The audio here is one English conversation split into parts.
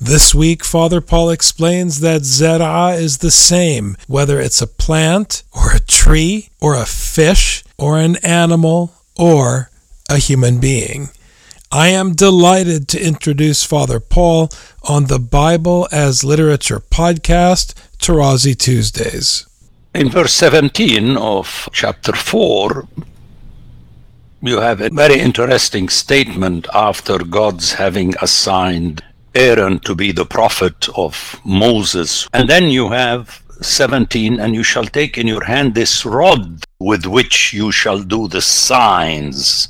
This week, Father Paul explains that Zera is the same, whether it's a plant, or a tree, or a fish, or an animal, or a human being. I am delighted to introduce Father Paul on the Bible as Literature podcast, Tarazi Tuesdays. In verse 17 of chapter 4, you have a very interesting statement after God's having assigned Aaron to be the prophet of Moses. And then you have 17, and you shall take in your hand this rod with which you shall do the signs.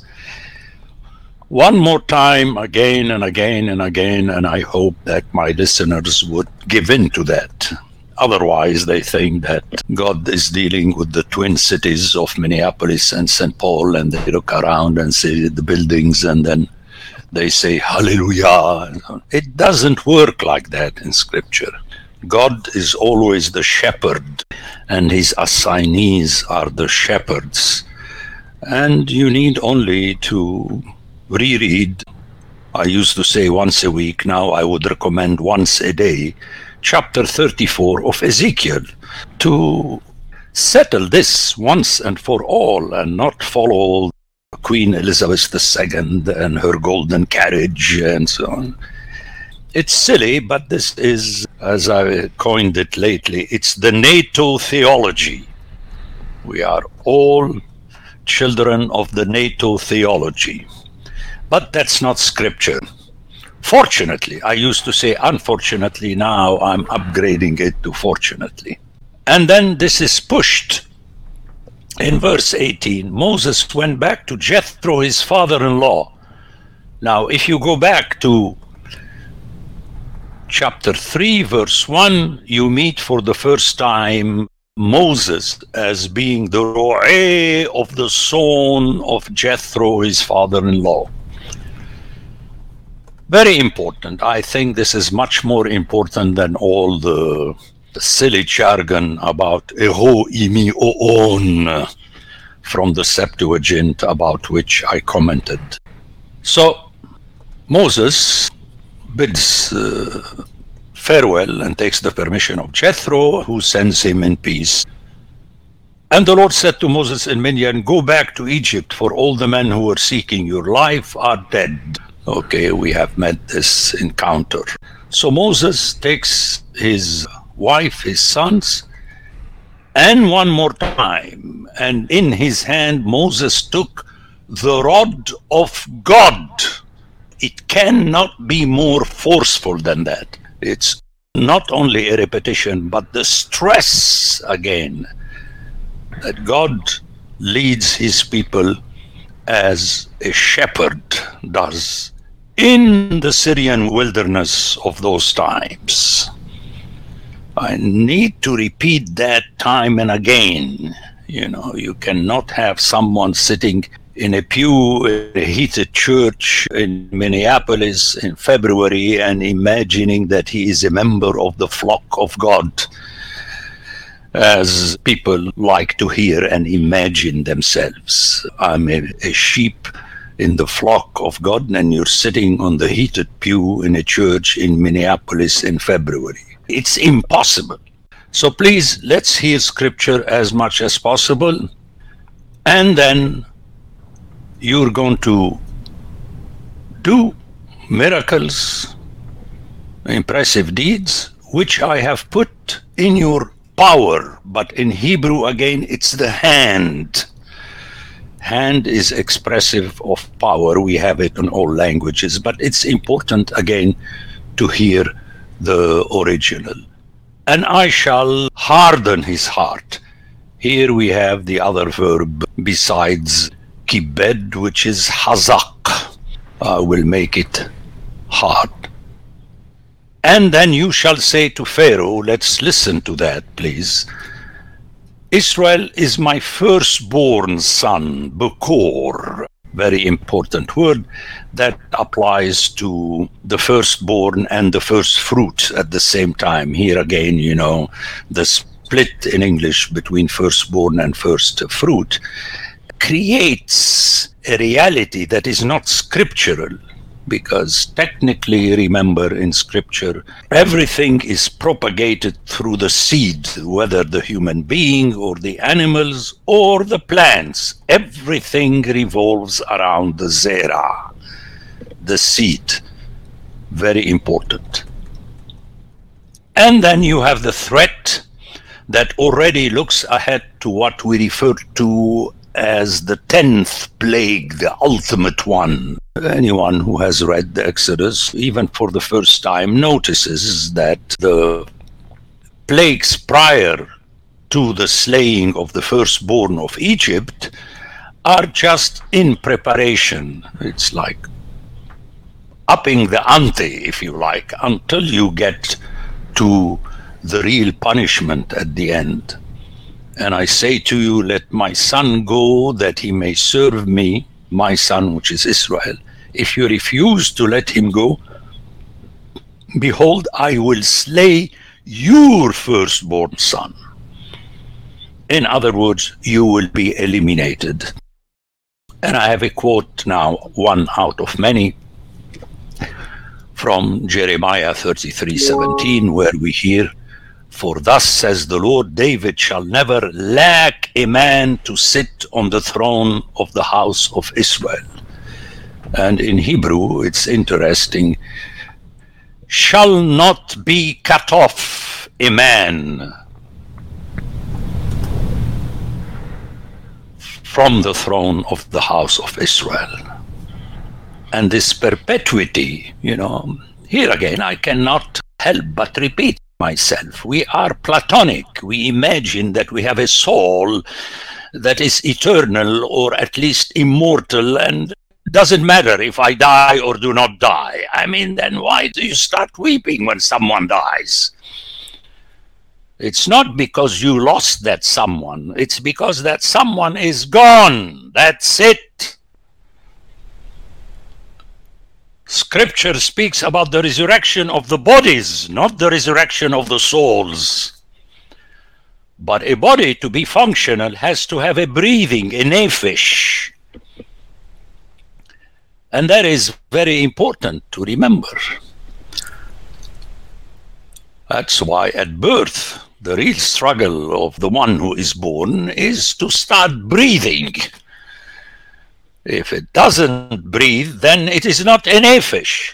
One more time, again and again and again, and I hope that my listeners would give in to that. Otherwise, they think that God is dealing with the twin cities of Minneapolis and St. Paul, and they look around and see the buildings, and then they say hallelujah. It doesn't work like that in Scripture. God is always the shepherd, and his assignees are the shepherds. And you need only to reread. I used to say once a week, now I would recommend once a day chapter 34 of Ezekiel to settle this once and for all and not follow Queen Elizabeth II and her golden carriage and so on. It's silly, but this is, as I coined it lately, it's the NATO theology. We are all children of the NATO theology. But that's not scripture. Fortunately, I used to say unfortunately, now I'm upgrading it to fortunately. And then this is pushed. In verse 18, Moses went back to Jethro, his father in law. Now, if you go back to chapter 3, verse 1, you meet for the first time Moses as being the roe of the son of Jethro, his father in law. Very important. I think this is much more important than all the, the silly jargon about eho imi oon from the Septuagint about which I commented. So Moses bids uh, farewell and takes the permission of Jethro, who sends him in peace. And the Lord said to Moses in Midian, Go back to Egypt, for all the men who were seeking your life are dead. Okay, we have met this encounter. So Moses takes his wife, his sons, and one more time, and in his hand Moses took the rod of God. It cannot be more forceful than that. It's not only a repetition, but the stress again that God leads his people as a shepherd does in the Syrian wilderness of those times. I need to repeat that time and again. You know, you cannot have someone sitting in a pew in a heated church in Minneapolis in February and imagining that he is a member of the flock of God, as people like to hear and imagine themselves. I'm a, a sheep in the flock of God and you're sitting on the heated pew in a church in Minneapolis in February. It's impossible. So please, let's hear scripture as much as possible. And then you're going to do miracles, impressive deeds, which I have put in your power. But in Hebrew, again, it's the hand hand is expressive of power. We have it in all languages, but it's important again to hear the original. And I shall harden his heart. Here we have the other verb besides kibed, which is hazak. I will make it hard. And then you shall say to Pharaoh, let's listen to that, please. Israel is my firstborn son, Bukor. Very important word that applies to the firstborn and the first fruit at the same time. Here again, you know, the split in English between firstborn and first fruit creates a reality that is not scriptural because technically, remember in scripture, everything is propagated through the seed, whether the human being or the animals or the plants. Everything revolves around the zera, the seed. Very important. And then you have the threat that already looks ahead to what we refer to as the tenth plague, the ultimate one. Anyone who has read the Exodus, even for the first time, notices that the plagues prior to the slaying of the firstborn of Egypt are just in preparation. It's like upping the ante, if you like, until you get to the real punishment at the end. And I say to you, let my son go that he may serve me, my son, which is Israel. If you refuse to let him go, behold, I will slay your firstborn son. In other words, you will be eliminated. And I have a quote now, one out of many, from Jeremiah 33 17, where we hear, for thus says the Lord, David shall never lack a man to sit on the throne of the house of Israel. And in Hebrew, it's interesting, shall not be cut off a man from the throne of the house of Israel. And this perpetuity, you know, here again, I cannot help but repeat myself. We are Platonic. We imagine that we have a soul that is eternal or at least immortal and doesn't matter if I die or do not die. I mean, then why do you start weeping when someone dies? It's not because you lost that someone. It's because that someone is gone. That's it. Scripture speaks about the resurrection of the bodies, not the resurrection of the souls. But a body to be functional has to have a breathing, a nephesh. And that is very important to remember. That's why at birth, the real struggle of the one who is born is to start breathing. If it doesn't breathe, then it is not a nephesh.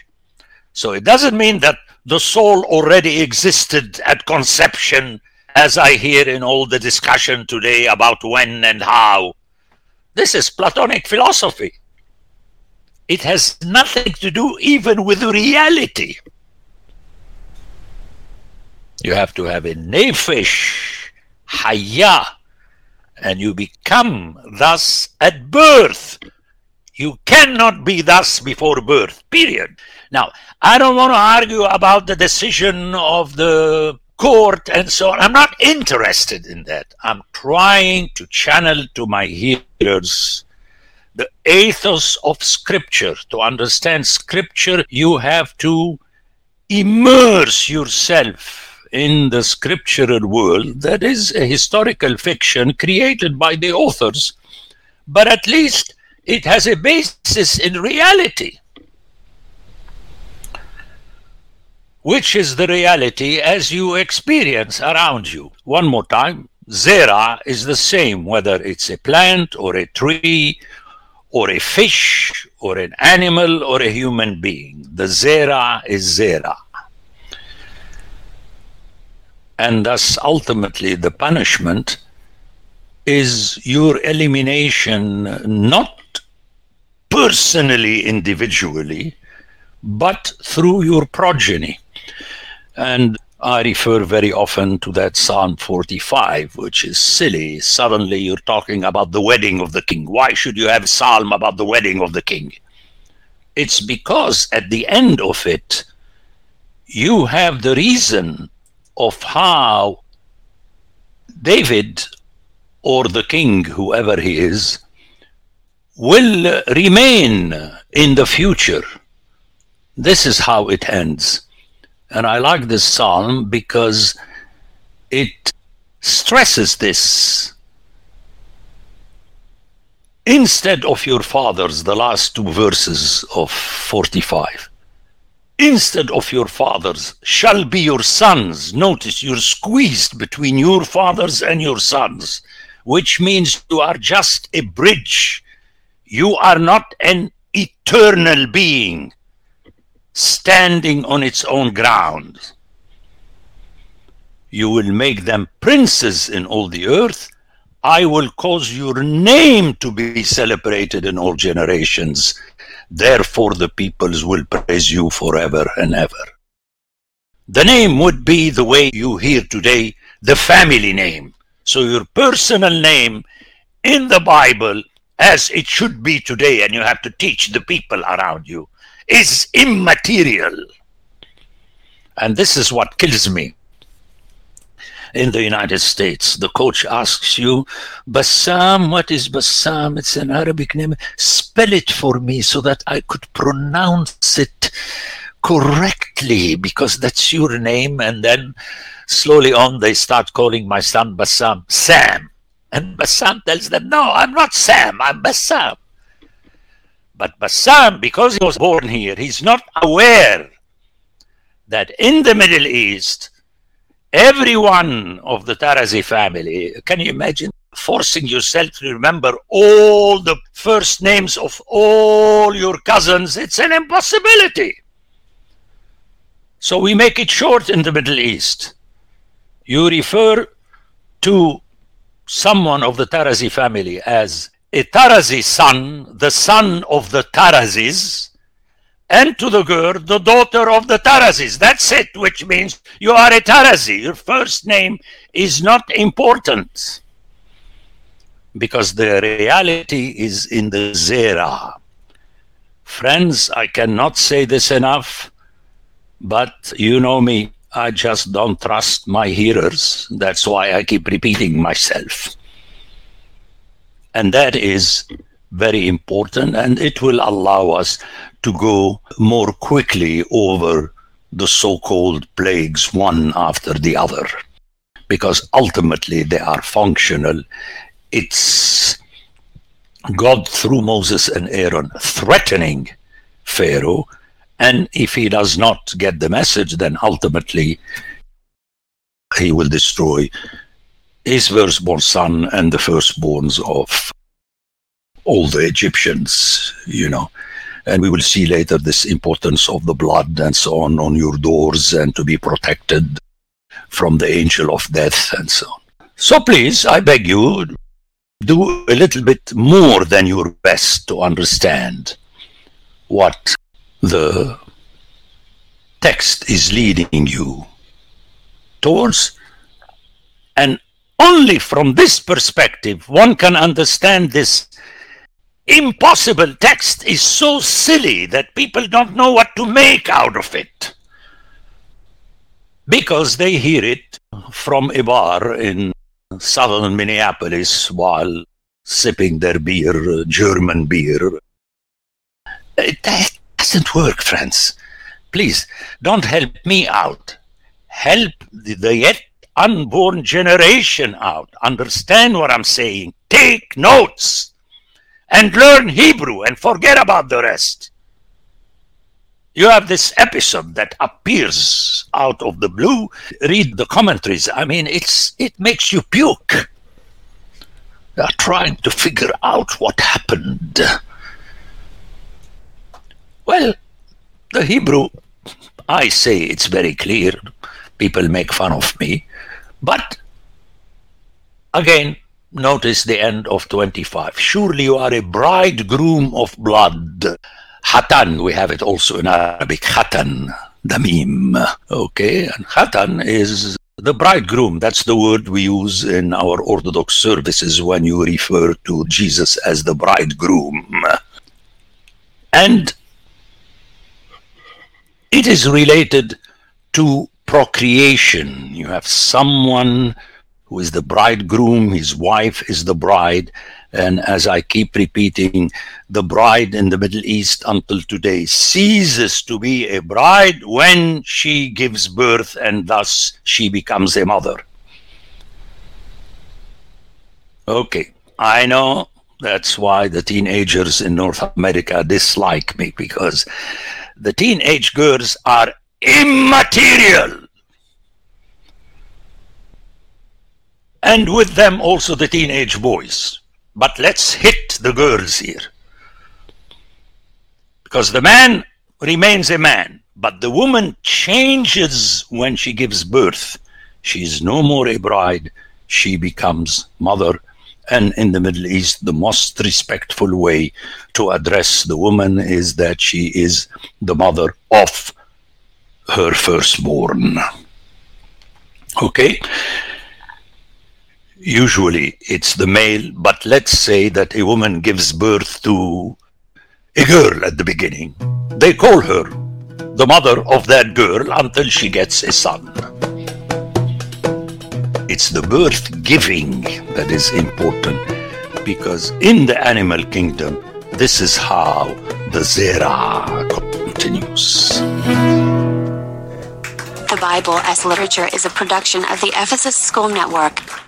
So it doesn't mean that the soul already existed at conception, as I hear in all the discussion today about when and how. This is Platonic philosophy. It has nothing to do even with reality. You have to have a nephesh, haya, and you become thus at birth you cannot be thus before birth, period. Now, I don't want to argue about the decision of the court and so on. I'm not interested in that. I'm trying to channel to my hearers the ethos of Scripture. To understand Scripture, you have to immerse yourself in the scriptural world that is a historical fiction created by the authors, but at least it has a basis in reality. Which is the reality as you experience around you. One more time, Zera is the same whether it's a plant or a tree or a fish or an animal or a human being. The Zera is Zera. And thus, ultimately, the punishment is your elimination not personally, individually, but through your progeny. And I refer very often to that Psalm 45, which is silly. Suddenly you're talking about the wedding of the king. Why should you have a psalm about the wedding of the king? It's because at the end of it, you have the reason of how David or the king, whoever he is, will remain in the future. This is how it ends. And I like this psalm because it stresses this. Instead of your fathers, the last two verses of 45, instead of your fathers shall be your sons. Notice you're squeezed between your fathers and your sons, which means you are just a bridge. You are not an eternal being standing on its own ground. You will make them princes in all the earth. I will cause your name to be celebrated in all generations. Therefore, the peoples will praise you forever and ever. The name would be the way you hear today, the family name. So, your personal name in the Bible, as it should be today, and you have to teach the people around you, is immaterial. And this is what kills me. In the United States, the coach asks you, Bassam, what is Bassam? It's an Arabic name. Spell it for me so that I could pronounce it correctly because that's your name. And then slowly on, they start calling my son Bassam Sam. And Bassam tells them, No, I'm not Sam, I'm Bassam. But Bassam, because he was born here, he's not aware that in the Middle East, every one of the Tarazi family, can you imagine forcing yourself to remember all the first names of all your cousins? It's an impossibility. So we make it short in the Middle East. You refer to someone of the Tarazi family as a Tarazi son, the son of the Tarazis, and to the girl, the daughter of the Tarazis. That's it, which means you are a Tarazi. Your first name is not important because the reality is in the Zera. Friends, I cannot say this enough, but you know me. I just don't trust my hearers. That's why I keep repeating myself. And that is very important, and it will allow us to go more quickly over the so called plagues one after the other, because ultimately they are functional. It's God through Moses and Aaron threatening Pharaoh, and if he does not get the message, then ultimately he will destroy his firstborn son and the firstborns of all the Egyptians, you know. And we will see later this importance of the blood and so on on your doors and to be protected from the angel of death and so on. So please, I beg you, do a little bit more than your best to understand what the text is leading you towards. And only from this perspective, one can understand this impossible text is so silly that people don't know what to make out of it. Because they hear it from a bar in southern Minneapolis while sipping their beer, German beer. That doesn't work, friends. Please, don't help me out. Help the, the yet unborn generation out. Understand what I'm saying. Take notes and learn Hebrew and forget about the rest. You have this episode that appears out of the blue. Read the commentaries. I mean, it's it makes you puke. They are trying to figure out what happened. Well, the Hebrew, I say it's very clear. People make fun of me. But again, notice the end of 25. Surely you are a bridegroom of blood. Hatan, we have it also in Arabic, Hatan, Damim. Okay, and Hatan is the bridegroom. That's the word we use in our Orthodox services when you refer to Jesus as the bridegroom. And it is related to procreation. You have someone who is the bridegroom, his wife is the bride. And as I keep repeating, the bride in the Middle East until today ceases to be a bride when she gives birth and thus she becomes a mother. Okay, I know that's why the teenagers in North America dislike me because the teenage girls are immaterial. And with them also the teenage boys. But let's hit the girls here. Because the man remains a man, but the woman changes when she gives birth. She is no more a bride, she becomes mother. And in the Middle East, the most respectful way to address the woman is that she is the mother of her firstborn. Okay? Usually it's the male, but let's say that a woman gives birth to a girl at the beginning. They call her the mother of that girl until she gets a son. It's the birth giving that is important because in the animal kingdom, this is how the Zera continues. The Bible as Literature is a production of the Ephesus School Network.